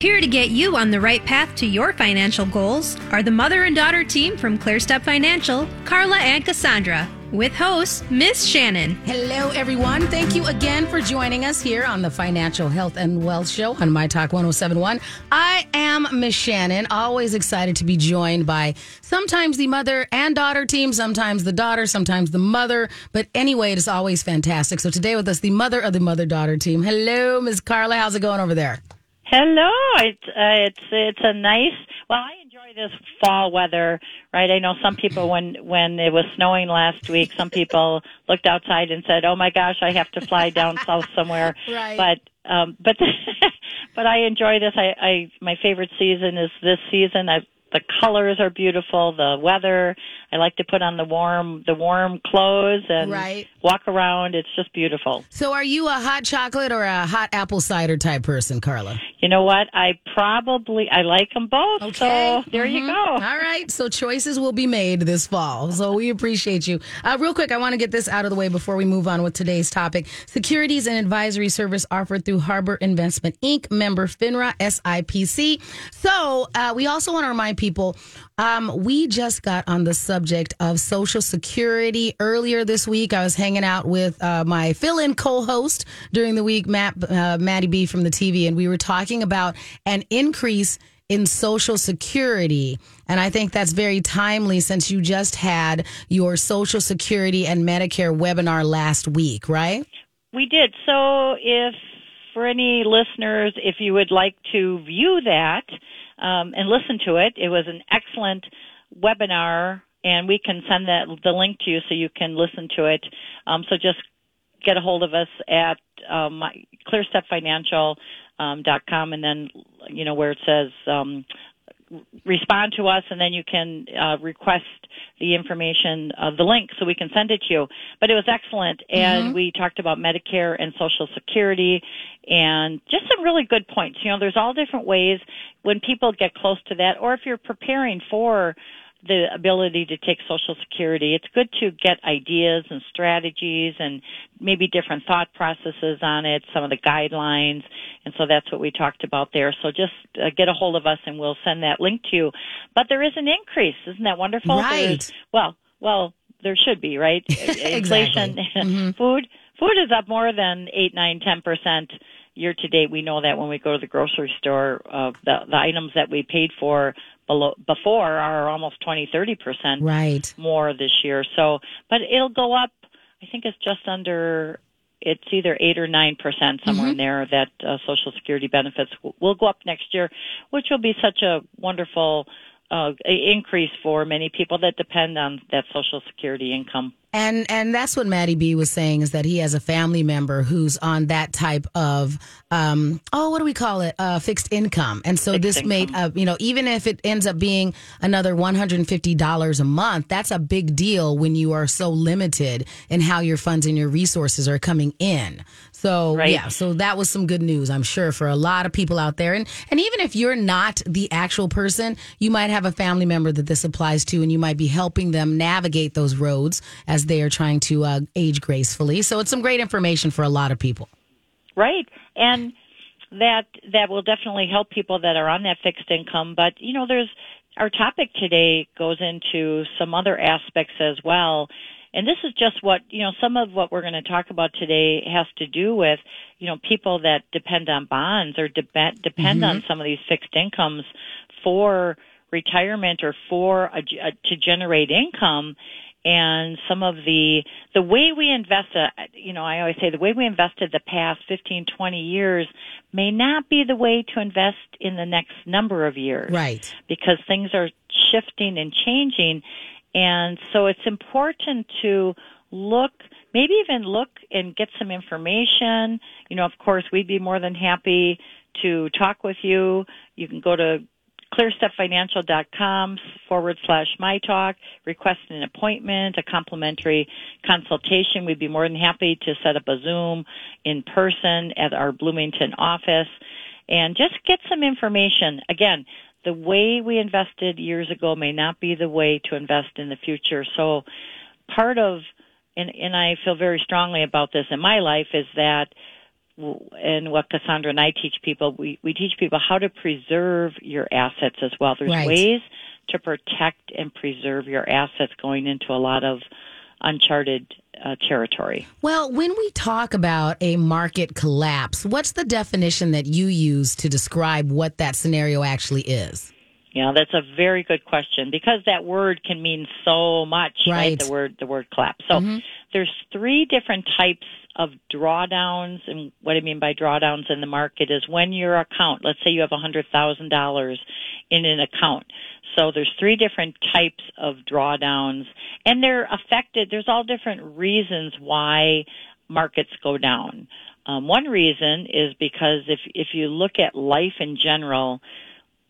Here to get you on the right path to your financial goals are the mother and daughter team from ClearStep Financial, Carla and Cassandra, with host Miss Shannan. Hello, everyone. Thank you again for joining us here on the Financial Health and Wealth Show on My Talk 1071. I am Miss Shannan, always excited to be joined by sometimes the mother and daughter team, sometimes the daughter, sometimes the mother. But anyway, it is always fantastic. So today with us, the mother of the mother daughter team. Hello, Miss Carla. How's it going over there? Hello. It's uh, it's it's a nice. Well, I enjoy this fall weather, right? I know some people when when it was snowing last week, some people looked outside and said, "Oh my gosh, I have to fly down south somewhere." Right. But um but but I enjoy this. I I my favorite season is this season. I the colors are beautiful, the weather. I like to put on the warm the warm clothes and Right. walk around. It's just beautiful. So, are you a hot chocolate or a hot apple cider type person, Carla? You know what? I probably I like them both. So there you go. All right. So choices will be made this fall. So we appreciate you. Uh, real quick, I want to get this out of the way before we move on with today's topic. Securities and advisory service offered through Harbor Investment Inc. Member FINRA SIPC. So uh, we also want to remind people. Um, we just got on the subject of Social Security earlier this week. I was hanging out with uh, my fill-in co-host during the week, Matt, uh, Maddie B from the TV, and we were talking about an increase in Social Security. And I think that's very timely since you just had your Social Security and Medicare webinar last week, right? We did. So if for any listeners, if you would like to view that um, and listen to it, it was an excellent webinar, and we can send that the link to you so you can listen to it. Um, so just get a hold of us at um, clearstepfinancial.com, um, and then you know where it says. Respond to us and then you can uh, request the information of the link so we can send it to you. But it was excellent and we talked about medicare and social security and just some really good points. You know there's all different ways when people get close to that or if you're preparing for the ability to take social security. It's good to get ideas and strategies and maybe different thought processes on it some of the guidelines. And so that's what we talked about there. So just uh, get a hold of us and we'll send that link to you. But there is an increase. Isn't that wonderful? Right. Well well there should be right? Inflation. Mm-hmm. food food is up more than eight nine ten percent year to date. We know that when we go to the grocery store uh, the the items that we paid for below before are almost twenty thirty percent Right. more this year. So but it'll go up i think it's just under it's either eight or nine percent somewhere in there that uh, social security benefits w- will go up next year which will be such a wonderful uh, increase for many people that depend on that social security income And and that's what Maddie B was saying is that he has a family member who's on that type of um oh what do we call it? Uh fixed income. And so Fixed this made uh, you know even if it ends up being another one hundred and fifty dollars a month that's a big deal when you are so limited in how your funds and your resources are coming in. So Right. yeah so that was some good news I'm sure for a lot of people out there. And and even if you're not the actual person you might have a family member that this applies to and you might be helping them navigate those roads as they are trying to uh, age gracefully so it's some great information for a lot of people Right. And that that will definitely help people that are on that fixed income. But you know, there's our topic today goes into some other aspects as well. And this is just what, you know, some of what we're going to talk about today has to do with, you know, people that depend on bonds or depend, depend on some of these fixed incomes for retirement or for a, a, to generate income and some of the the way we invest uh, you know i always say the way we invested the past 15 20 years may not be the way to invest in the next number of years. Right. Because things are shifting and changing. And so it's important to look maybe even look and get some information. You know of course we'd be more than happy to talk with you. You can go to clearstepfinancial.com forward slash my talk request an appointment a complimentary consultation. We'd be more than happy to set up a zoom in person at our bloomington office. And just get some information. Again the way we invested years ago may not be the way to invest in the future. So part of and, and i feel very strongly about this in my life is that and what Cassandra and I teach people, we, we teach people how to preserve your assets as well. There's Right. ways to protect and preserve your assets going into a lot of uncharted uh, territory. Well, when we talk about a market collapse, what's the definition that you use to describe what that scenario actually is? Yeah, that's a very good question because that word can mean so much, right? Right. The word the word collapse. So there's three different types of drawdowns, and what I mean by drawdowns in the market is when your account, let's say you have a hundred thousand dollars in an account. So there's three different types of drawdowns, and they're affected. There's all different reasons why markets go down. Um, one reason is because if if you look at life in general,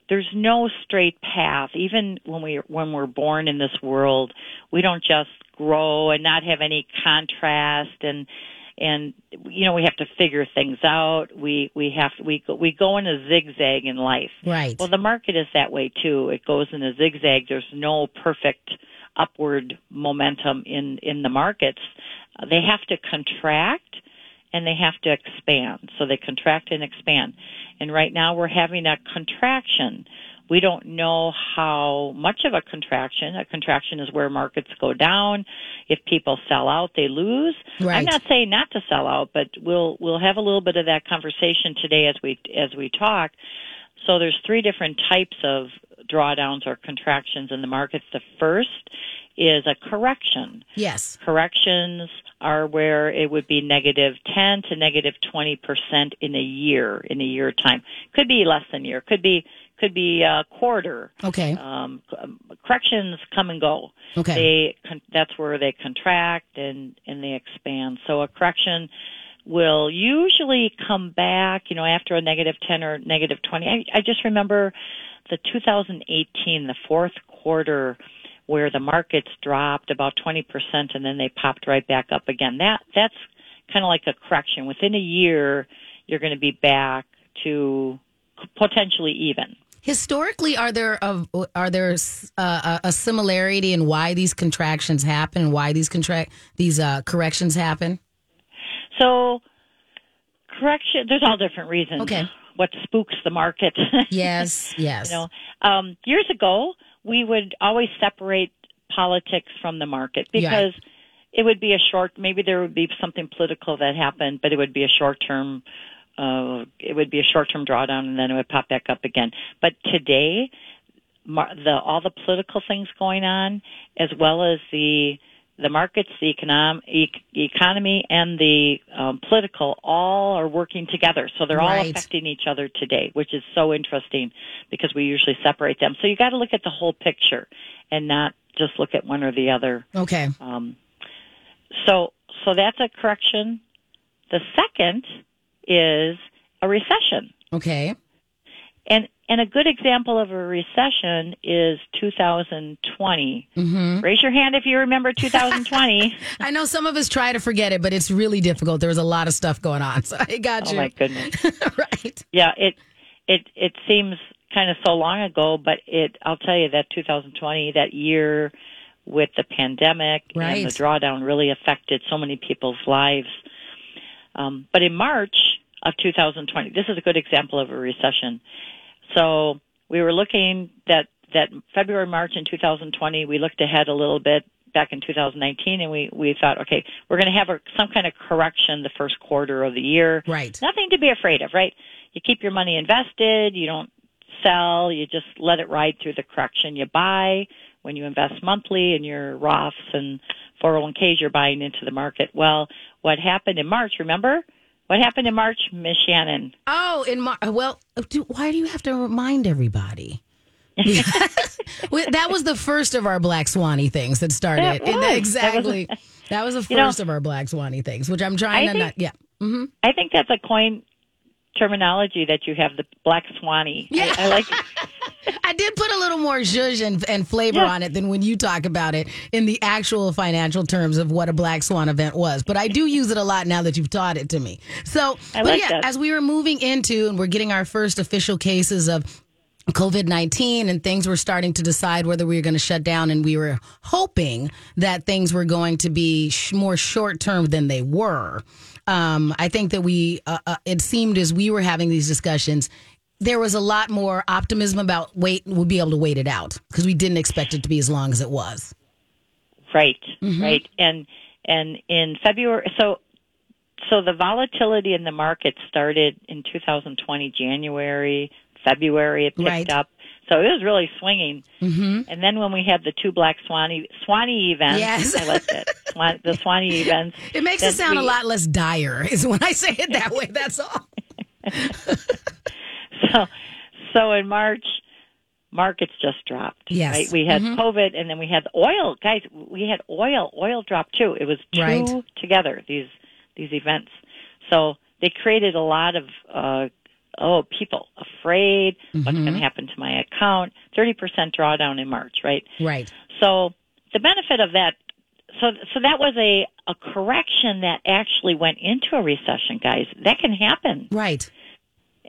there's no straight path. Even when we when we're born in this world, we don't just grow and not have any contrast and and you know we have to figure things out. We we have we go, we go in a zigzag in life. Right. Well, the market is that way too. It goes in a zigzag. There's no perfect upward momentum in in the markets. They have to contract and they have to expand. So they contract and expand. And right now we're having a contraction. We don't know how much of a contraction. A contraction is where markets go down. If people sell out, they lose. Right. I'm not saying not to sell out, but we'll we'll have a little bit of that conversation today as we as we talk. So there's three different types of drawdowns or contractions in the markets. The first is a correction. Yes. Corrections are where it would be negative 10 to negative 20% in a year, in a year time. Could be less than a year. Could be, could be a quarter. Okay. Um, corrections come and go. Okay. They, con- that's where they contract and, and they expand. So a correction will usually come back, you know, after a negative 10 or negative 20. I, I just remember the 2018, the fourth quarter, where the markets dropped about 20% and then they popped right back up again. That that's kind of like a correction. Within a year, you're going to be back to potentially even. Historically, are there a, are there uh, a similarity in why these contractions happen and why these contract these uh, corrections happen? So, correction. There's all different reasons. Okay. What spooks the market? Yes. Yes. you know, um, years ago we would always separate politics from the market Yeah. because it would be a short. Maybe there would be something political that happened, but it would be a short term. Uh, it would be a short term drawdown, and then it would pop back up again. But today, the all the political things going on, as well as the the markets, the econom- e- economy, and the um, political, all are working together. So they're all Right. affecting each other today, which is so interesting because we usually separate them. So you got to look at the whole picture and not just look at one or the other. Okay. Um, so, so that's a correction. The second is a recession. Okay. And and a good example of a recession is 2020. Mm-hmm. Raise your hand if you remember 2020. I know some of us try to forget it, but it's really difficult. There was a lot of stuff going on, so I got oh you. Oh my goodness. right. Yeah, it it it seems kind of so long ago, but it I'll tell you that 2020 that year with the pandemic Right. and the drawdown really affected so many people's lives. Um, but in March of 2020, this is a good example of a recession. So we were looking that that February, March in 2020, we looked ahead a little bit back in 2019, and we we thought, okay, we're going to have a, some kind of correction the first quarter of the year. Right. Nothing to be afraid of, right? You keep your money invested. You don't sell. You just let it ride through the correction. You buy when you invest monthly in your Roths and 401ks. You're buying into the market. Well, what happened in March? Remember what happened in March, Miss Shannan? Oh, in Mar- well, do, why do you have to remind everybody? That was the first of our Black Swanny things that started. That was. That was- exactly. That was, the You know, first of our Black Swanny things, which I'm trying I to think- not. Yeah. hmm I think that's a coin terminology that you have the black swanny. Yeah. I, I like. I did put a little more zhuzh and, and flavor Yeah. on it than when you talk about it in the actual financial terms of what a Black Swan event was. But I do use it a lot now that you've taught it to me. So, I but like yeah, that. as we were moving into and we're getting our first official cases of COVID 19 and things were starting to decide whether we were going to shut down. And we were hoping that things were going to be sh- more short term than they were. Um, I think that we, uh, uh, it seemed as we were having these discussions, there was a lot more optimism about wait, we'll be able to wait it out because we didn't expect it to be as long as it was. Right, right, and and in February, so so the volatility in the market started in 2020 January, February it picked Right. up. So it was really swinging. Mm-hmm. And then when we had the two black Swanee Swanee events, Yes. I liked it. Swan, the Swanee events. It makes it sound a lot less dire, is when I say it that way. That's all. So so in March, markets just dropped. Yes. Right? We had COVID, and then we had oil. Guys, we had oil. Oil dropped too. It was two Right. together. These these events. So they created a lot of uh, oh people afraid. What's going to happen to my account? Thirty percent drawdown in March. Right. Right. So the benefit of that, so so that was a a correction that actually went into a recession, guys. That can happen Right.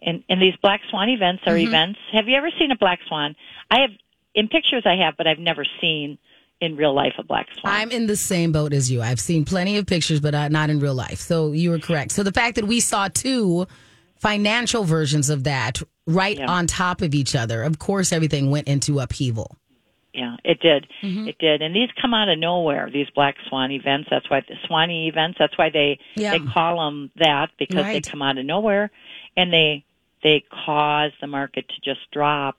and and these black swan events are events. Have you ever seen a black swan? I have in pictures I have, but I've never seen in real life a black swan. I'm in the same boat as you. I've seen plenty of pictures, but uh, not in real life. So you were correct. So the fact that we saw two financial versions of that right Yeah. on top of each other, of course, everything went into upheaval. yeah, it did. Mm-hmm. It did. And these come out of nowhere. These black swan events. That's why the Swanee events. That's why they Yeah. they call them that because Right. they come out of nowhere, and they they cause the market to just drop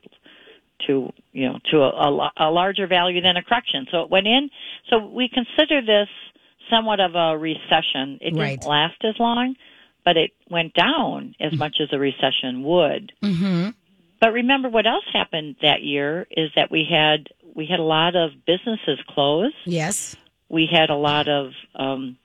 to you know to a, a, a larger value than a correction. So it went in. So we consider this somewhat of a recession. It didn't last as long, but it went down as much as a recession would. Mm-hmm. But remember what else happened that year is that we had we had a lot of businesses close. Yes. We had a lot of um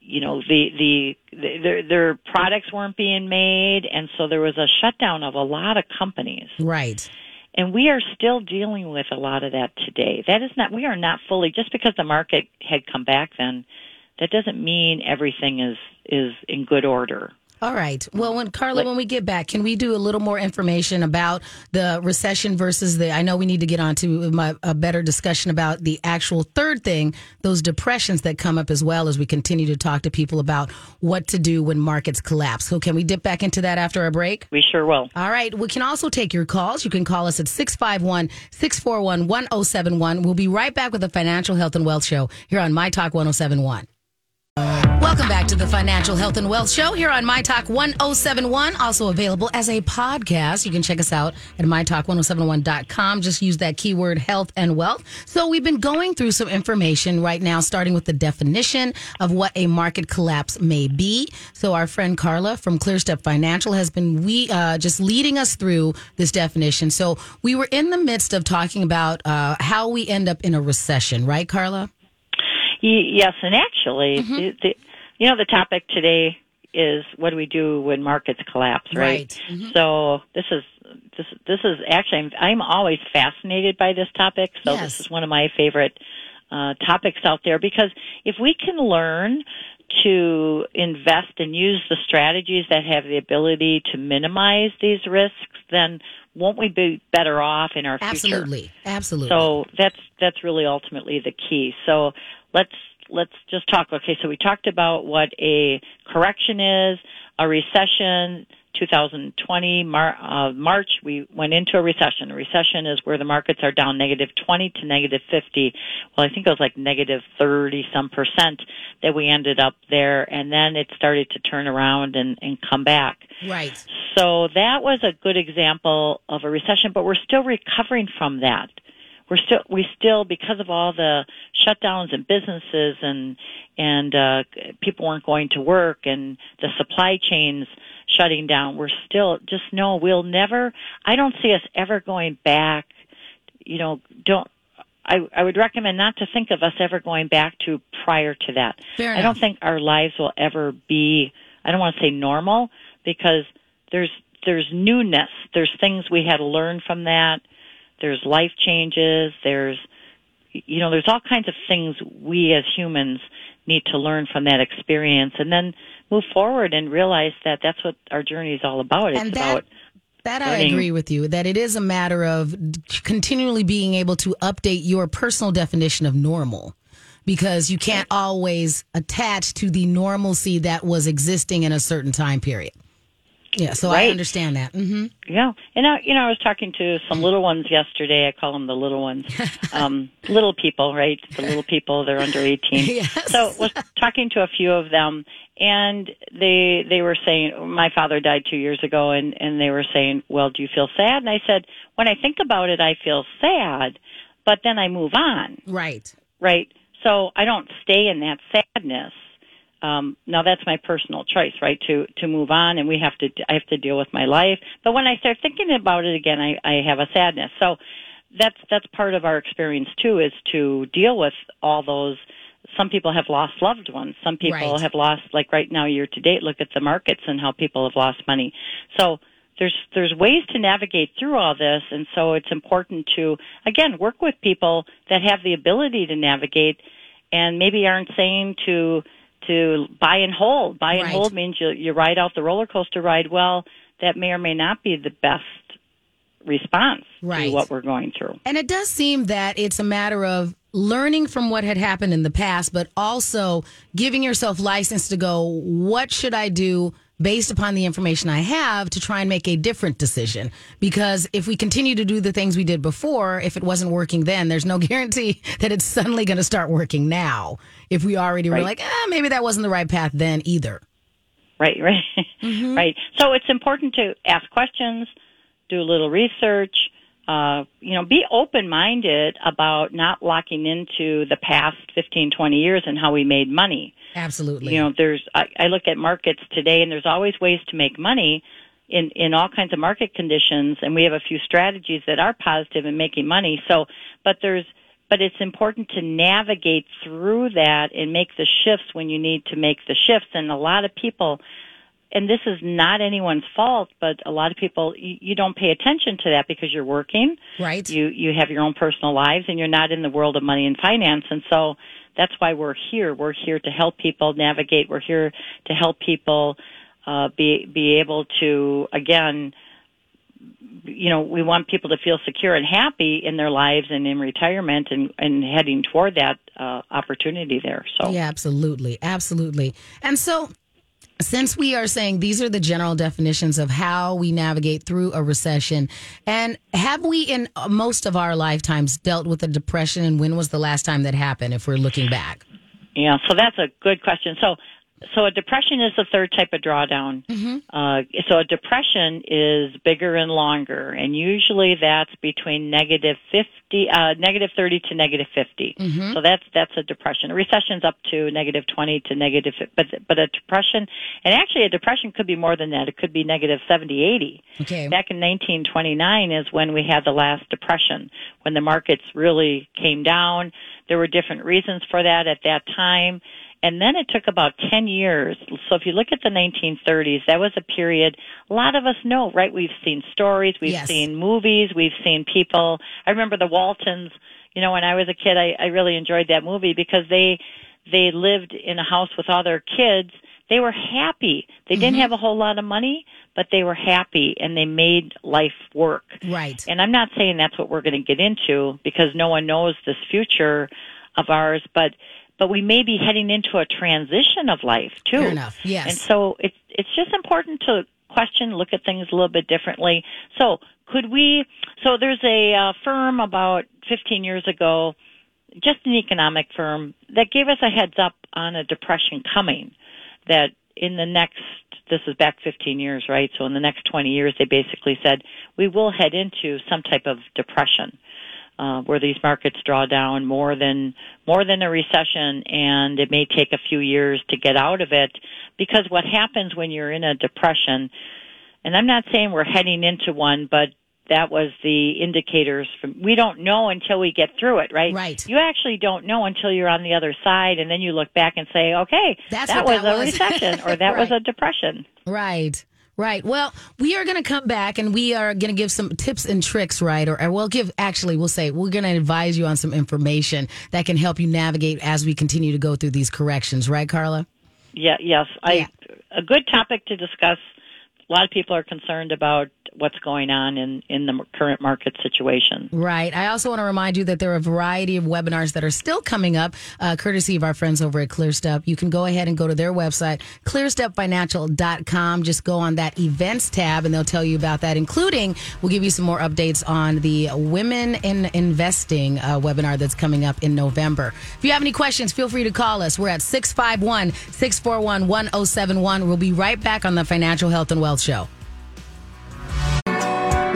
you know the the, the their their products weren't being made and so there was a shutdown of a lot of companies. Right. And we are still dealing with a lot of that today. That is not we are not fully just because the market had come back then that doesn't mean everything is is in good order. All right. Well, when Carla, when we get back, can we do a little more information about the recession versus the? I know we need to get on to my, a better discussion about the actual third thing, those depressions that come up as well as we continue to talk to people about what to do when markets collapse. So, can we dip back into that after our break? We sure will. All right. We can also take your calls. You can call us at 651 641 1071. We'll be right back with the Financial Health and Wealth Show here on My Talk 1071. Welcome back to the Financial Health and Wealth Show here on My Talk 1071, also available as a podcast. You can check us out at mytalk1071.com. Just use that keyword health and wealth. So we've been going through some information right now, starting with the definition of what a market collapse may be. So our friend Carla from ClearStep Financial has been we uh, just leading us through this definition. So we were in the midst of talking about uh, how we end up in a recession, right, Carla? Yes, and actually, Mm-hmm. the, the, you know, the topic today is what do we do when markets collapse, right? Right. So this is this this is actually I'm, I'm always fascinated by this topic. So Yes. this is one of my favorite uh, topics out there because if we can learn to invest and use the strategies that have the ability to minimize these risks, then won't we be better off in our future? Absolutely. Absolutely. So that's that's really ultimately the key. So let's let's just talk. Okay, so we talked about what a correction is, a recession. 2020 Mar- uh, March we went into a recession. A recession is where the markets are down negative 20 to negative 50. Well, I think it was like negative 30 some percent that we ended up there, and then it started to turn around and, and come back. right. So that was a good example of a recession, but we're still recovering from that. We're still we still because of all the shutdowns and businesses and and uh, people weren't going to work and the supply chains shutting down. We're still just no. We'll never. I don't see us ever going back. You know, don't. I, I would recommend not to think of us ever going back to prior to that. Fair I enough. don't think our lives will ever be. I don't want to say normal because there's there's newness. There's things we had to learn from that. There's life changes. There's you know there's all kinds of things we as humans need to learn from that experience and then move forward and realize that that's what our journey is all about. It's And that- about That I agree with you. That it is a matter of continually being able to update your personal definition of normal. because you can't always attach to the normalcy that was existing in a certain time period. Yeah, so I understand that. hmm Yeah, and I, you know, I was talking to some little ones yesterday. I call them the little ones, um, little people, right? The little people. They're under eighteen. Yes. So was talking to a few of them, and they they were saying, my father died two years ago, and and they were saying, well, do you feel sad? And I said, when I think about it, I feel sad, but then I move on, Right. right? So I don't stay in that sadness. Um, now that's my personal choice, right? To to move on, and we have to. I have to deal with my life. But when I start thinking about it again, I, I have a sadness. So that's that's part of our experience too, is to deal with all those. Some people have lost loved ones. Some people Right. have lost, like right now, year to date. Look at the markets and how people have lost money. So there's there's ways to navigate through all this, and so it's important to again work with people that have the ability to navigate, and maybe aren't saying to to buy and hold. Buy and Right. hold means you you ride out the roller coaster ride. Well, that may or may not be the best response Right. to what we're going through. And it does seem that it's a matter of learning from what had happened in the past, but also giving yourself license to go, what should I do based upon the information I have to try and make a different decision? Because if we continue to do the things we did before, if it wasn't working then, there's no guarantee that it's suddenly going to start working now. If we already were like, eh, maybe that wasn't the right path then either. Right, right, right. So it's important to ask questions, do a little research. Uh, you know, be open-minded about not locking into the past 15, 20 years and how we made money. Absolutely. You know, there's I, I look at markets today, and there's always ways to make money in in all kinds of market conditions, and we have a few strategies that are positive in making money. So, but there's but it's important to navigate through that and make the shifts when you need to make the shifts. And a lot of people, and this is not anyone's fault, but a lot of people you, you don't pay attention to that because you're working right? you you have your own personal lives and you're not in the world of money and finance and so that's why we're here we're here to help people navigate we're here to help people uh be be able to again you know we want people to feel secure and happy in their lives and in retirement and and heading toward that uh opportunity there so Yeah, absolutely. Absolutely. And so, since we are saying these are the general definitions of how we navigate through a recession, and have we in most of our lifetimes dealt with a depression, and when was the last time that happened, if we're looking back? Yeah, so that's a good question. So, so a depression is the third type of drawdown. Uh, so a depression is bigger and longer, and usually that's between negative fifty, uh, negative thirty to negative 50 So that's that's a depression. A recession's up to negative twenty to negative, but but a depression, and actually a depression could be more than that. It could be negative seventy, eighty. Okay. Back in 1929 is when we had the last depression, when the markets really came down. There were different reasons for that at that time. And then it took about 10 years. So if you look at the 1930s, that was a period a lot of us know, right? We've seen stories, we've Yes. seen movies, we've seen people. I remember the Waltons, you know, when I was a kid, I, I really enjoyed that movie because they, they lived in a house with all their kids. They were happy. They didn't mm-hmm. have a whole lot of money, but they were happy and they made life work. Right. And I'm not saying that's what we're going to get into because no one knows this future of ours, but but we may be heading into a transition of life too. Fair enough. Yes. And so it's it's just important to question, look at things a little bit differently. So could we? So there's a uh, firm about 15 years ago, just an economic firm that gave us a heads up on a depression coming. That in the next this is back 15 years, right? So in the next 20 years, they basically said we will head into some type of depression uh, where these markets draw down more than more than a recession, and it may take a few years to get out of it. Because what happens when you're in a depression, and I'm not saying we're heading into one, but that was the indicators from we don't know until we get through it right Right. you actually don't know until you're on the other side and then you look back and say okay That's that was that a was. recession or that was a depression Right. Right. Well, we are going to come back and we are going to give some tips and tricks, right? Or, or we'll give, actually, we'll say we're going to advise you on some information that can help you navigate as we continue to go through these corrections, right, Carla? Yeah, yes. I Yeah. a good topic to discuss a lot of people are concerned about what's going on in, in the current market situation. Right. I also want to remind you that there are a variety of webinars that are still coming up, uh, courtesy of our friends over at ClearStep. You can go ahead and go to their website, clearstepfinancial.com. Just go on that events tab and they'll tell you about that, including we'll give you some more updates on the Women in Investing uh, webinar that's coming up in November. If you have any questions, feel free to call us. We're at 651 641 1071. We'll be right back on the Financial Health and Wealth Show.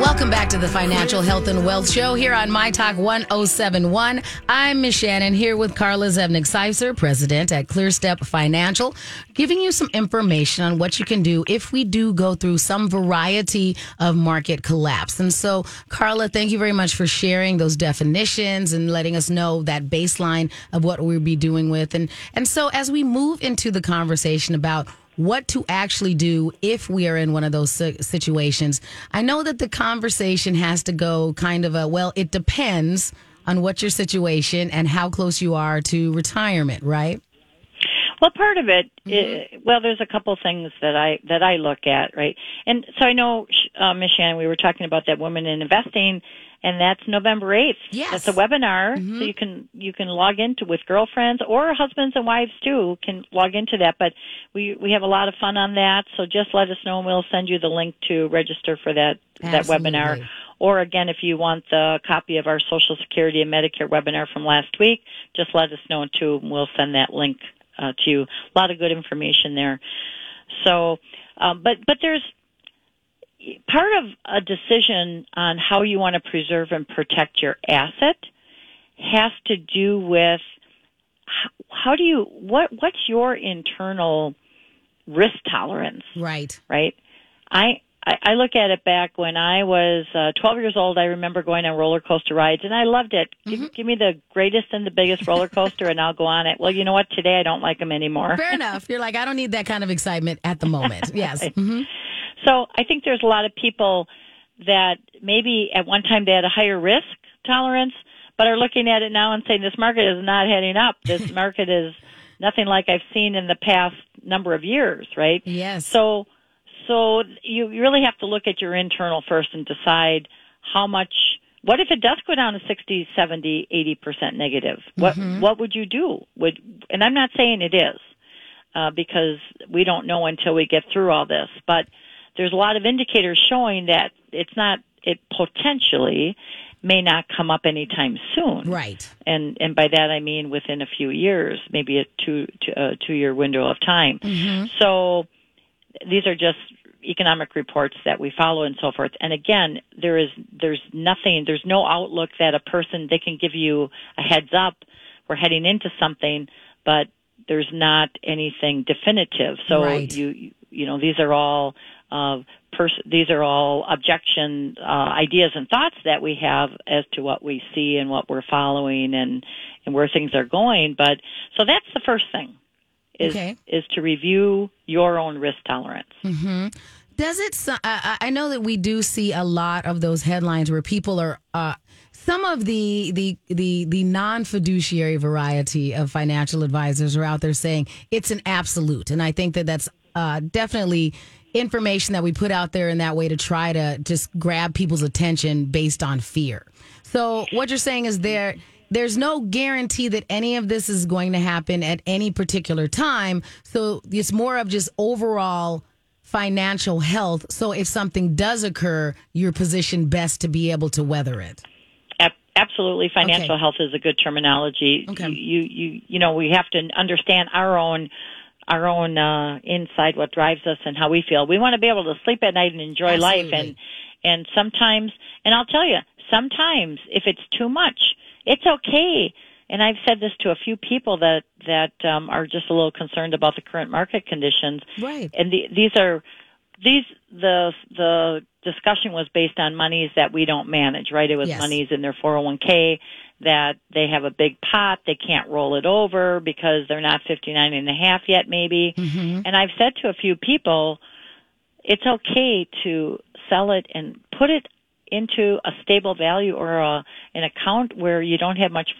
Welcome back to the Financial Health and Wealth Show here on My Talk 1071. I'm Miss Shannan here with Carla Zevnik Sizer, president at ClearStep Financial, giving you some information on what you can do if we do go through some variety of market collapse. And so, Carla, thank you very much for sharing those definitions and letting us know that baseline of what we'll be doing with. And, and so, as we move into the conversation about what to actually do if we are in one of those situations. I know that the conversation has to go kind of a, well, it depends on what your situation and how close you are to retirement, right? Well, part of it, mm-hmm. is, well, there's a couple things that I that I look at, right? And so I know, uh, Miss Shannan, we were talking about that woman in investing and that's November 8th. Yes. That's a webinar. Mm-hmm. So you can, you can log into with girlfriends or husbands and wives too can log into that. But we, we have a lot of fun on that. So just let us know and we'll send you the link to register for that, Absolutely. that webinar. Or again, if you want the copy of our Social Security and Medicare webinar from last week, just let us know too and we'll send that link uh, to you. A lot of good information there. So, um, but, but there's, part of a decision on how you want to preserve and protect your asset has to do with how, how do you what what's your internal risk tolerance right right i I, look at it back when I was uh, 12 years old. I remember going on roller coaster rides, and I loved it. Mm-hmm. Give, give me the greatest and the biggest roller coaster, and I'll go on it. Well, you know what? Today I don't like them anymore. Fair enough. You're like, I don't need that kind of excitement at the moment. Yes. Mm-hmm. So I think there's a lot of people that maybe at one time they had a higher risk tolerance, but are looking at it now and saying this market is not heading up. This market is nothing like I've seen in the past number of years, right? Yes. So, so you really have to look at your internal first and decide how much, what if it does go down to 60, 70, 80% negative? What, mm-hmm. what would you do? Would, and I'm not saying it is, uh, because we don't know until we get through all this, but there's a lot of indicators showing that it's not it potentially may not come up anytime soon. Right. And and by that I mean within a few years, maybe a two a two year window of time. Mm-hmm. So these are just economic reports that we follow and so forth. And again, there is there's nothing there's no outlook that a person they can give you a heads up we're heading into something, but there's not anything definitive. So right. you you know these are all uh, pers- these are all objection uh, ideas and thoughts that we have as to what we see and what we're following and and where things are going. But so that's the first thing is okay. is to review your own risk tolerance. Mm-hmm. Does it? I, I know that we do see a lot of those headlines where people are. Uh, some of the the the the non fiduciary variety of financial advisors are out there saying it's an absolute, and I think that that's uh, definitely information that we put out there in that way to try to just grab people's attention based on fear. So what you're saying is there there's no guarantee that any of this is going to happen at any particular time. So it's more of just overall financial health. So if something does occur, you're positioned best to be able to weather it. Absolutely, financial okay. health is a good terminology. Okay. You you you know we have to understand our own our own uh, inside, what drives us, and how we feel. We want to be able to sleep at night and enjoy Absolutely. life. And and sometimes, and I'll tell you, sometimes if it's too much, it's okay. And I've said this to a few people that that um, are just a little concerned about the current market conditions. Right. And the, these are these the the discussion was based on monies that we don't manage. Right. It was yes. monies in their 401k that they have a big pot, they can't roll it over because they're not 59 and a half yet maybe. Mm-hmm. And I've said to a few people, it's okay to sell it and put it into a stable value or a, an account where you don't have much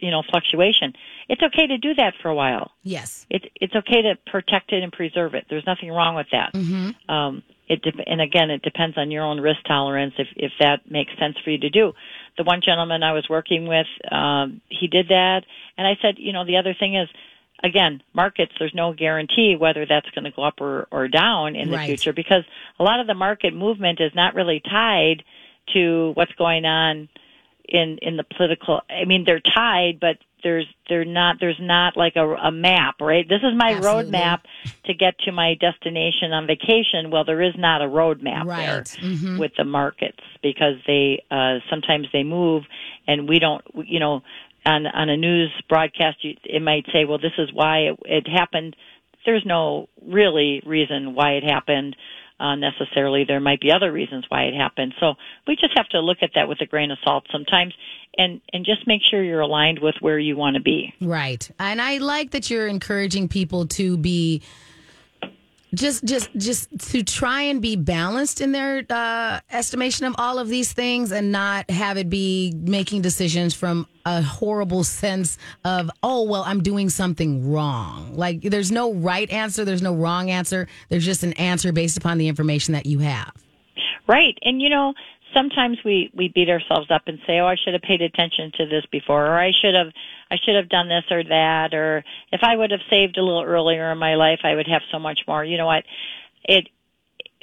you know fluctuation. It's okay to do that for a while. Yes. It's it's okay to protect it and preserve it. There's nothing wrong with that. Mm-hmm. Um, it de- and again, it depends on your own risk tolerance if if that makes sense for you to do. The one gentleman I was working with, um, he did that, and I said, you know, the other thing is again, markets, there's no guarantee whether that's going to go up or, or down in the Right. future because a lot of the market movement is not really tied to what's going on in in the political I mean they're tied but there's they're not there's not like a, a map right this is my road Absolutely. map to get to my destination on vacation well there is not a road map Right. there Mhm. with the markets because they uh sometimes they move and we don't you know on on a news broadcast you, it might say well this is why it, it happened there's no really reason why it happened uh, necessarily. There might be other reasons why it happened. So we just have to look at that with a grain of salt sometimes and and just make sure you're aligned with where you want to be. Right. And I like that you're encouraging people to be just just just to try and be balanced in their uh, estimation of all of these things and not have it be making decisions from a horrible sense of oh well i'm doing something wrong. Like there's no right answer there's no wrong answer. There's just an answer based upon the information that you have. Right. And you know, sometimes we we beat ourselves up and say, "Oh, I should have paid attention to this before," or "I should have I should have done this or that," or "If I would have saved a little earlier in my life, I would have so much more." You know what? It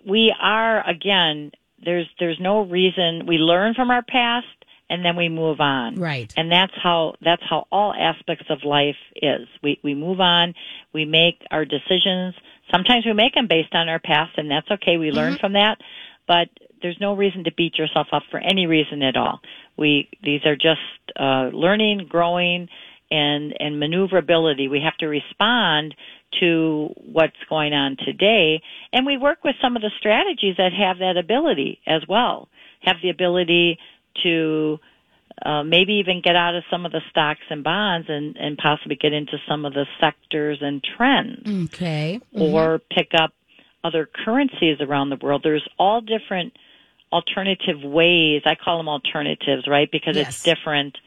we are again, there's there's no reason we learn from our past and then we move on. Right. And that's how that's how all aspects of life is. We we move on, we make our decisions. Sometimes we make them based on our past and that's okay. We learn mm-hmm. from that, but there's no reason to beat yourself up for any reason at all. We these are just uh learning, growing and and maneuverability. We have to respond to what's going on today and we work with some of the strategies that have that ability as well. Have the ability to uh, maybe even get out of some of the stocks and bonds and, and possibly get into some of the sectors and trends okay or pick up other currencies around the world. There's all different alternative ways. I call them alternatives, right? Because Yes. it's different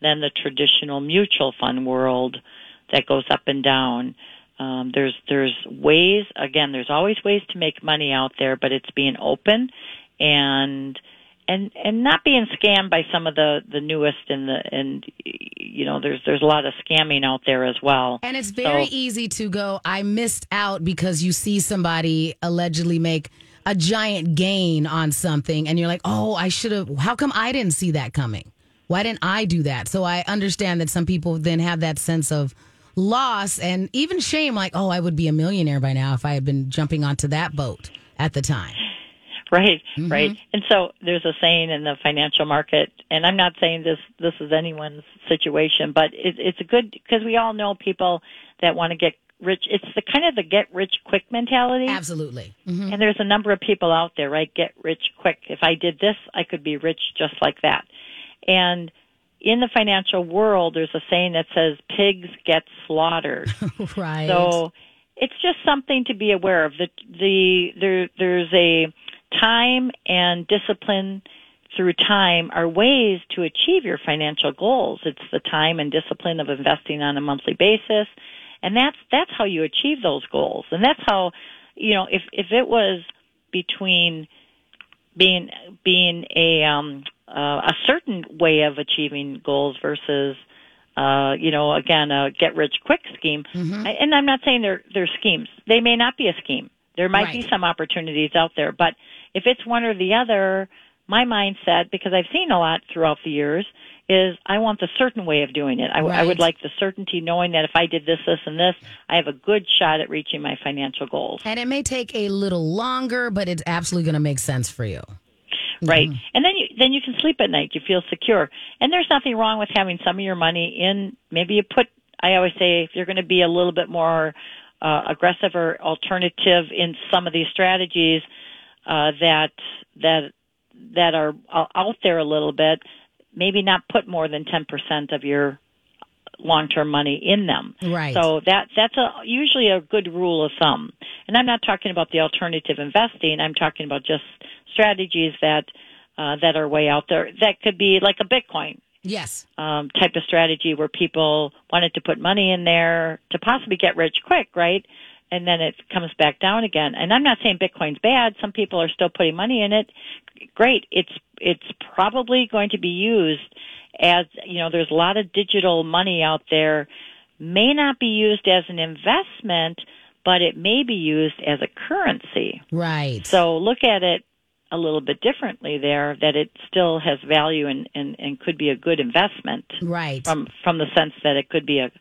than the traditional mutual fund world that goes up and down. Um, there's there's ways again. There's always ways to make money out there, but it's being open and and and not being scammed by some of the the newest and the and you know there's there's a lot of scamming out there as well. And it's very So- easy to go, I missed out because you see somebody allegedly make a giant gain on something and you're like, oh, I should have, how come I didn't see that coming? Why didn't I do that? So I understand that some people then have that sense of loss and even shame, like, oh, I would be a millionaire by now if I had been jumping onto that boat at the time. Right, Mm-hmm. right. And so there's a saying in the financial market, and I'm not saying this this is anyone's situation, but it, it's a good because we all know people that want to get rich. It's the kind of the get rich quick mentality. Absolutely. Mhm. And there's a number of people out there, right? Get rich quick. If I did this, I could be rich just like that. And in the financial world, there's a saying that says pigs get slaughtered. Right. So it's just something to be aware of. The the there there's a time and discipline through time are ways to achieve your financial goals. It's the time and discipline of investing on a monthly basis. And that's that's how you achieve those goals. And that's how you know, if if it was between being being a um uh, a certain way of achieving goals versus uh you know again a get rich quick scheme Mm-hmm. I, and i'm not saying they're they're schemes they may not be a scheme there might be some opportunities out there but if it's one or the other my mindset because i've seen a lot throughout the years is i want the certain way of doing it. I would like the certainty knowing that if i did this this and this i have a good shot at reaching my financial goals. And it may take a little longer, but it's absolutely going to make sense for you. right. And then you then you can sleep at night. You feel secure. And there's nothing wrong with having some of your money in. Maybe you put i always say if you're going to be a little bit more uh, aggressive or alternative in some of these strategies uh, that that that are uh, out there a little bit maybe not put more than 10% of your long-term money in them Right. so that that's a usually a good rule of thumb. And I'm not talking about the alternative investing. I'm talking about just strategies that uh, that are way out there. That could be like a Bitcoin Yes. um, type of strategy where people wanted to put money in there to possibly get rich quick, right? And then it comes back down again. And I'm not saying Bitcoin's bad. Some people are still putting money in it. Great. It's it's probably going to be used as you know. There's a lot of digital money out there. May not be used as an investment, but it may be used as a currency. Right. So look at it a little bit differently there that it still has value and, and, and could be a good investment right from from the sense that it could be a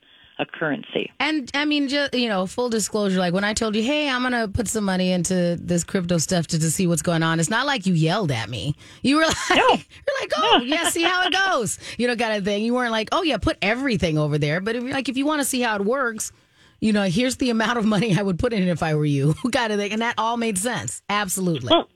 a currency. And I mean, just you know, full disclosure, like when I told you, hey, I'm gonna put some money into this crypto stuff to, to see what's going on. It's not like you yelled at me. You were like, no. you're like, oh no. yeah, see how it goes, you know, kind of thing. You weren't like, oh yeah, put everything over there. But if you're like, if you want to see how it works, you know, here's the amount of money I would put in it if I were you, kind of thing. And that all made sense. Absolutely. Well,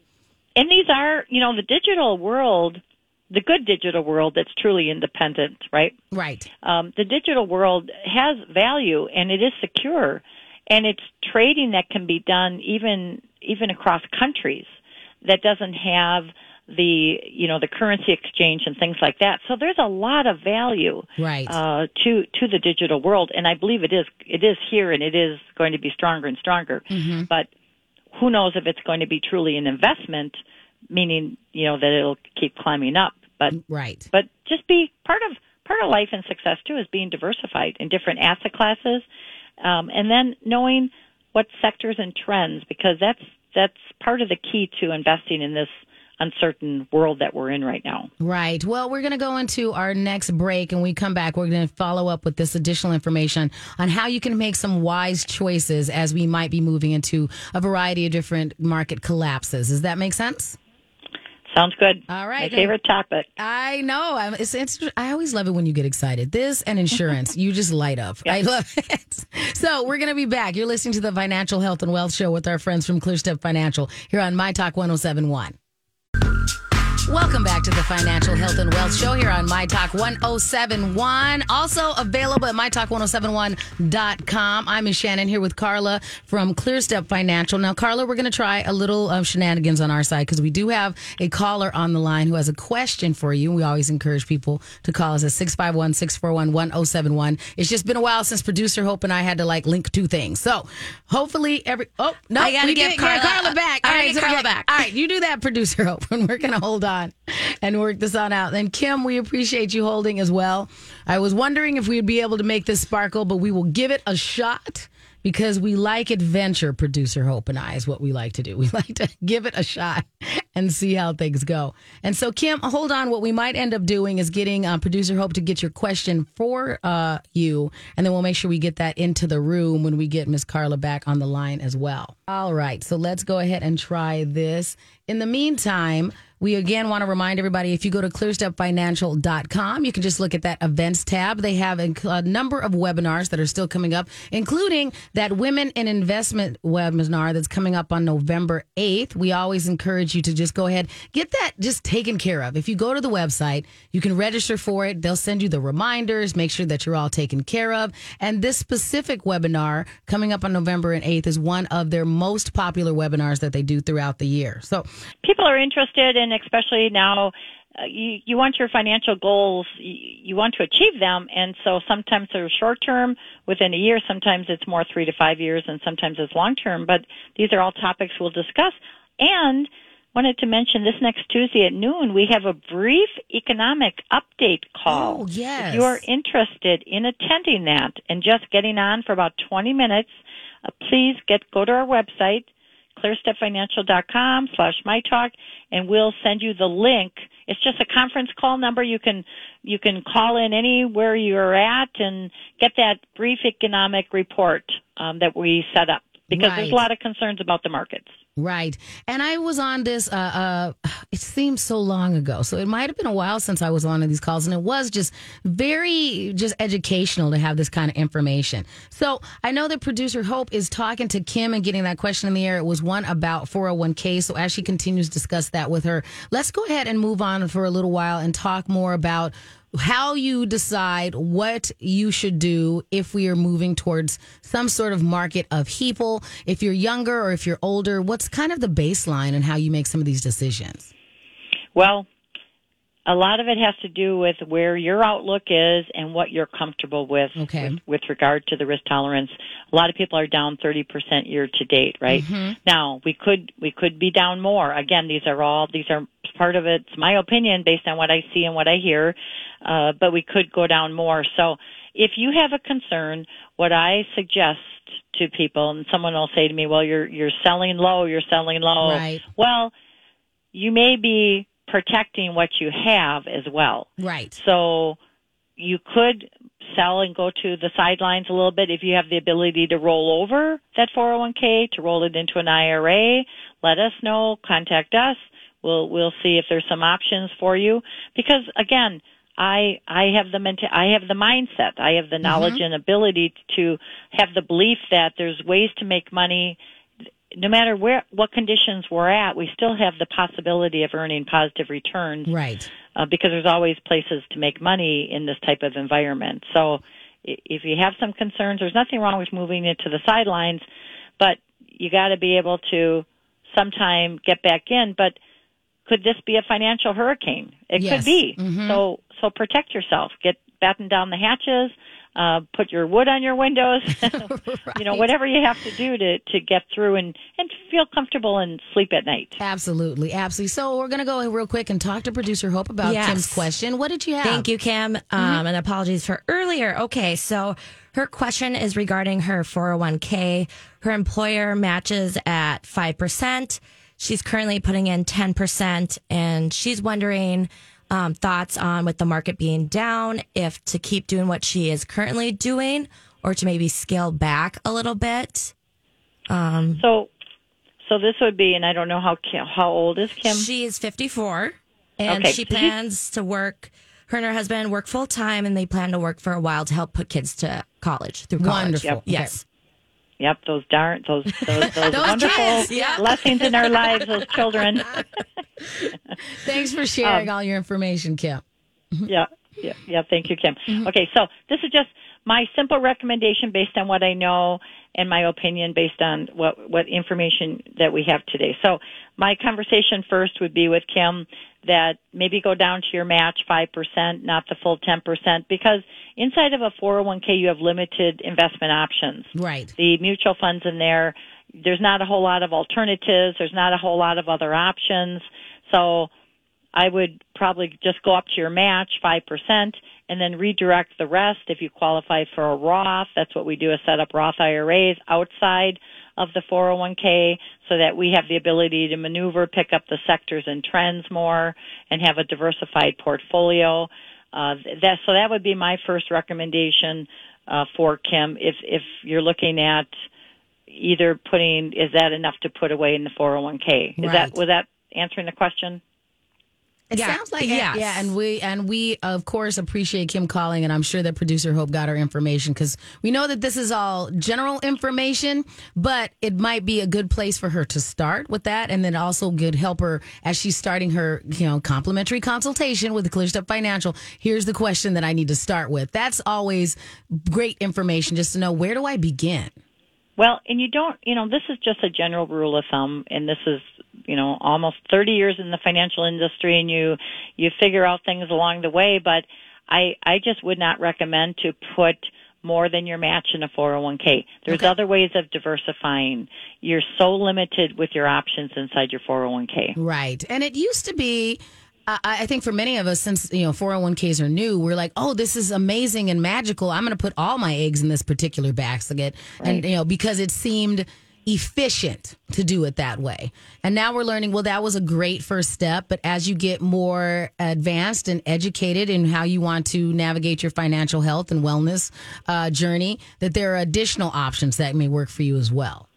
and these are, you know, the digital world, the good digital world that's truly independent, right? Right. Um, the digital world has value and it is secure, and it's trading that can be done even even across countries that doesn't have the you know the currency exchange and things like that. So there's a lot of value right. uh, to to the digital world, and I believe it is it is here and it is going to be stronger and stronger. Mm-hmm. But who knows if it's going to be truly an investment, meaning you know that it'll keep climbing up. But right. But just be part of part of life and success too is being diversified in different asset classes, um, and then knowing what sectors and trends because that's that's part of the key to investing in this uncertain world that we're in right now. Right. Well, we're going to go into our next break and we come back. We're going to follow up with this additional information on how you can make some wise choices as we might be moving into a variety of different market collapses. Does that make sense? Sounds good. All right. My favorite topic. I know. It's, it's, I always love it when you get excited. This and insurance, you just light up. I love it. So we're going to be back. You're listening to the Financial Health and Wealth Show with our friends from ClearStep Financial here on My Talk 1071. Welcome back to the Financial Health and Wealth Show here on My Talk 1071. Also available at MyTalk1071.com. I'm Miss Shannan here with Carla from ClearStep Financial. Now, Carla, we're going to try a little um, shenanigans on our side because we do have a caller on the line who has a question for you. We always encourage people to call us at 651 641 1071. It's just been a while since producer Hope and I had to like link two things. So hopefully every. Oh, no. I got to get Carla, Carla back. All right, Carla back. All right, you do that, producer Hope, and we're going to hold on on and work this on out. And Kim, we appreciate you holding as well. I was wondering if we'd be able to make this sparkle, but we will give it a shot because we like adventure, producer Hope and I is what we like to do. We like to give it a shot and see how things go. And so, Kim, hold on. What we might end up doing is getting uh, producer Hope to get your question for uh, you, and then we'll make sure we get that into the room when we get Miss Carla back on the line as well. All right, so let's go ahead and try this. In the meantime, we again want to remind everybody if you go to clearstepfinancial.com, you can just look at that events tab. They have a, number of webinars that are still coming up, including that Women in Investment webinar that's coming up on November 8th. We always encourage you to just go ahead, get that just taken care of. If you go to the website, you can register for it. They'll send you the reminders, make sure that you're all taken care of. And this specific webinar coming up on November and 8th is one of their most popular webinars that they do throughout the year. So people are interested in and especially now uh, you, you want your financial goals, you, you want to achieve them, and so sometimes they're short term, within a year, sometimes it's more three to five years, and sometimes it's long term. But these are all topics we'll discuss. And wanted to mention this next Tuesday at noon, we have a brief economic update call. Oh, yes. If you are interested in attending that and just getting on for about 20 minutes, uh, please get go to our website clearstepfinancial.com slash my talk and we'll send you the link. It's just a conference call number. You can you can call in anywhere you're at and get that brief economic report um, that we set up because right. there's a lot of concerns about the markets Right. And I was on this, uh, uh, it seems so long ago. So it might have been a while since I was on these calls. And it was just very, just educational to have this kind of information. So I know that producer Hope is talking to Kim and getting that question in the air. It was one about 401k. So as she continues to discuss that with her, let's go ahead and move on for a little while and talk more about how you decide what you should do if we are moving towards some sort of market of people. If you're younger or if you're older, what's kind of the baseline and how you make some of these decisions? Well, a lot of it has to do with where your outlook is and what you're comfortable with, Okay. with with regard to the risk tolerance. A lot of people are down 30% year to date, right? Mm-hmm. Now, we could we could be down more. Again, these are all these are part of it. It's my opinion based on what I see and what I hear. Uh, but we could go down more. So, if you have a concern, what I suggest to people and someone will say to me, "Well, you're you're selling low, you're selling low." Right. Well, you may be protecting what you have as well. Right. So you could sell and go to the sidelines a little bit if you have the ability to roll over that 401k to roll it into an IRA. Let us know. Contact us. We'll we'll see if there's some options for you because again. I I have the menta- I have the mindset. I have the knowledge and ability to have the belief that there's ways to make money no matter where what conditions we're at, we still have the possibility of earning positive returns Right. uh, because there's always places to make money in this type of environment. So if you have some concerns, there's nothing wrong with moving it to the sidelines, but you got to be able to sometime get back in. But could this be a financial hurricane? It Yes. could be. Mhm. So so protect yourself. Get batten down the hatches. Uh, put your wood on your windows. You know, whatever you have to do to to get through and and feel comfortable and sleep at night. Absolutely, absolutely. So we're gonna go real quick and talk to producer Hope about Yes. Kim's question. What did you have? Thank you, Kim. Um, And apologies for earlier. Okay, so her question is regarding her 401k. Her employer matches at 5%. She's currently putting in 10%, and she's wondering um, thoughts on with the market being down, if to keep doing what she is currently doing or to maybe scale back a little bit. So, so this would be, and I don't know how Kim, how old is Kim? She is 54 and Okay, she plans to work. Her and her husband work full time and they plan to work for a while to help put kids to college through college. Wonderful. Yep. Yes. Yep, those darn those those, those, Those wonderful yeah. blessings in our lives, those children. Thanks for sharing Um, all your information, Kim. yeah, yeah, yeah. Thank you, Kim. Mm-hmm. Okay, so this is just my simple recommendation based on what I know and my opinion based on what what information that we have today. So my conversation first would be with Kim that maybe go down to your match five percent, not the full ten percent, because inside of a four hundred one k you have limited investment options. Right. the mutual funds in there. There's not a whole lot of alternatives. There's not a whole lot of other options. So I would probably just go up to your match, 5%, and then redirect the rest if you qualify for a Roth. That's what we do is set up Roth IRAs outside of the 401k so that we have the ability to maneuver, pick up the sectors and trends more, and have a diversified portfolio. Uh, that, so that would be my first recommendation uh, for Kim if if you're looking at either putting is that enough to put away in the 401k? Is Right. that was that answering the question? It Yeah, sounds like yes. yeah, and we and we of course appreciate Kim calling, and I'm sure that producer Hope got her information because we know that this is all general information, but it might be a good place for her to start with that, and then also good help her as she's starting her you know complimentary consultation with the Clear Step Financial. Here's the question that I need to start with. That's always great information just to know where do I begin. Well, and you don't, you know, this is just a general rule of thumb, and this is, you know, almost 30 years in the financial industry, and you you figure out things along the way. But I I just would not recommend to put more than your match in a 401k. There's Okay. other ways of diversifying. You're so limited with your options inside your 401k. Right. And it used to be, I I think for many of us, since, you know, 401ks are new, we're like, oh, this is amazing and magical. I'm going to put all my eggs in this particular basket. And, you know, because it seemed efficient to do it that way. And now we're learning, well, that was a great first step. But as you get more advanced and educated in how you want to navigate your financial health and wellness uh, journey, that there are additional options that may work for you as well.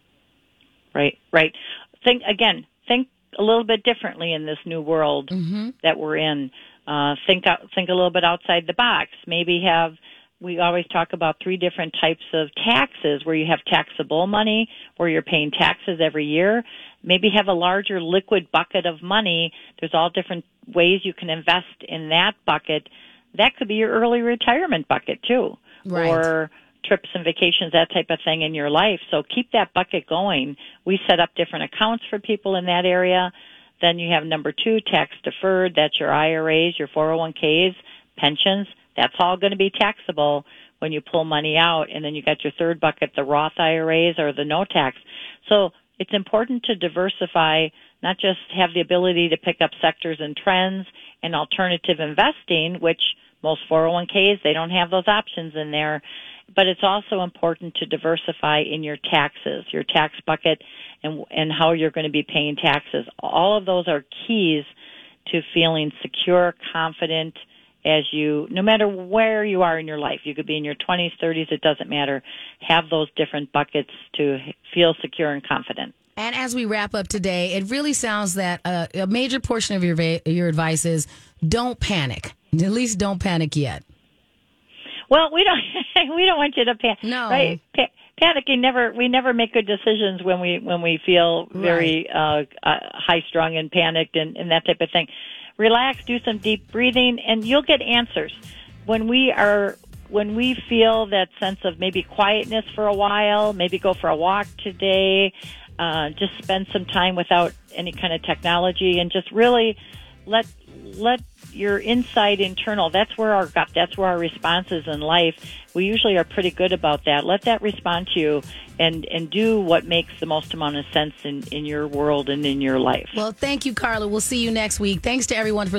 Right, right. Think again. Think a little bit differently in this new world that we're in. Uh, think out, think a little bit outside the box. Maybe have. We always talk about three different types of taxes where you have taxable money, where you're paying taxes every year. Maybe have a larger liquid bucket of money. There's all different ways you can invest in that bucket. That could be your early retirement bucket too. Right. Or trips and vacations, that type of thing in your life. So keep that bucket going. We set up different accounts for people in that area. Then you have number two, tax deferred. That's your IRAs, your 401ks, pensions. That's all going to be taxable when you pull money out. And then you got your third bucket, the Roth IRAs or the no tax. So it's important to diversify, not just have the ability to pick up sectors and trends and alternative investing, which most 401ks, they don't have those options in there. But it's also important to diversify in your taxes, your tax bucket and, and how you're going to be paying taxes. All of those are keys to feeling secure, confident, as you, no matter where you are in your life, you could be in your 20s, 30s, it doesn't matter. Have those different buckets to feel secure and confident. And as we wrap up today, it really sounds that a major portion of your va- your advice is don't panic. At least don't panic yet. Well, we don't we don't want you to panic. No. Right? Pa- panicking never we never make good decisions when we when we feel very right. uh, uh, high strung and panicked and, and that type of thing. Relax, do some deep breathing, and you'll get answers. When we are when we feel that sense of maybe quietness for a while, maybe go for a walk today, uh, just spend some time without any kind of technology, and just really let let your inside internal that's where our gut that's where our responses in life we usually are pretty good about that. Let that respond to you and and do what makes the most amount of sense in in your world and in your life. Well thank you carla. We'll see you next week. Thanks to everyone for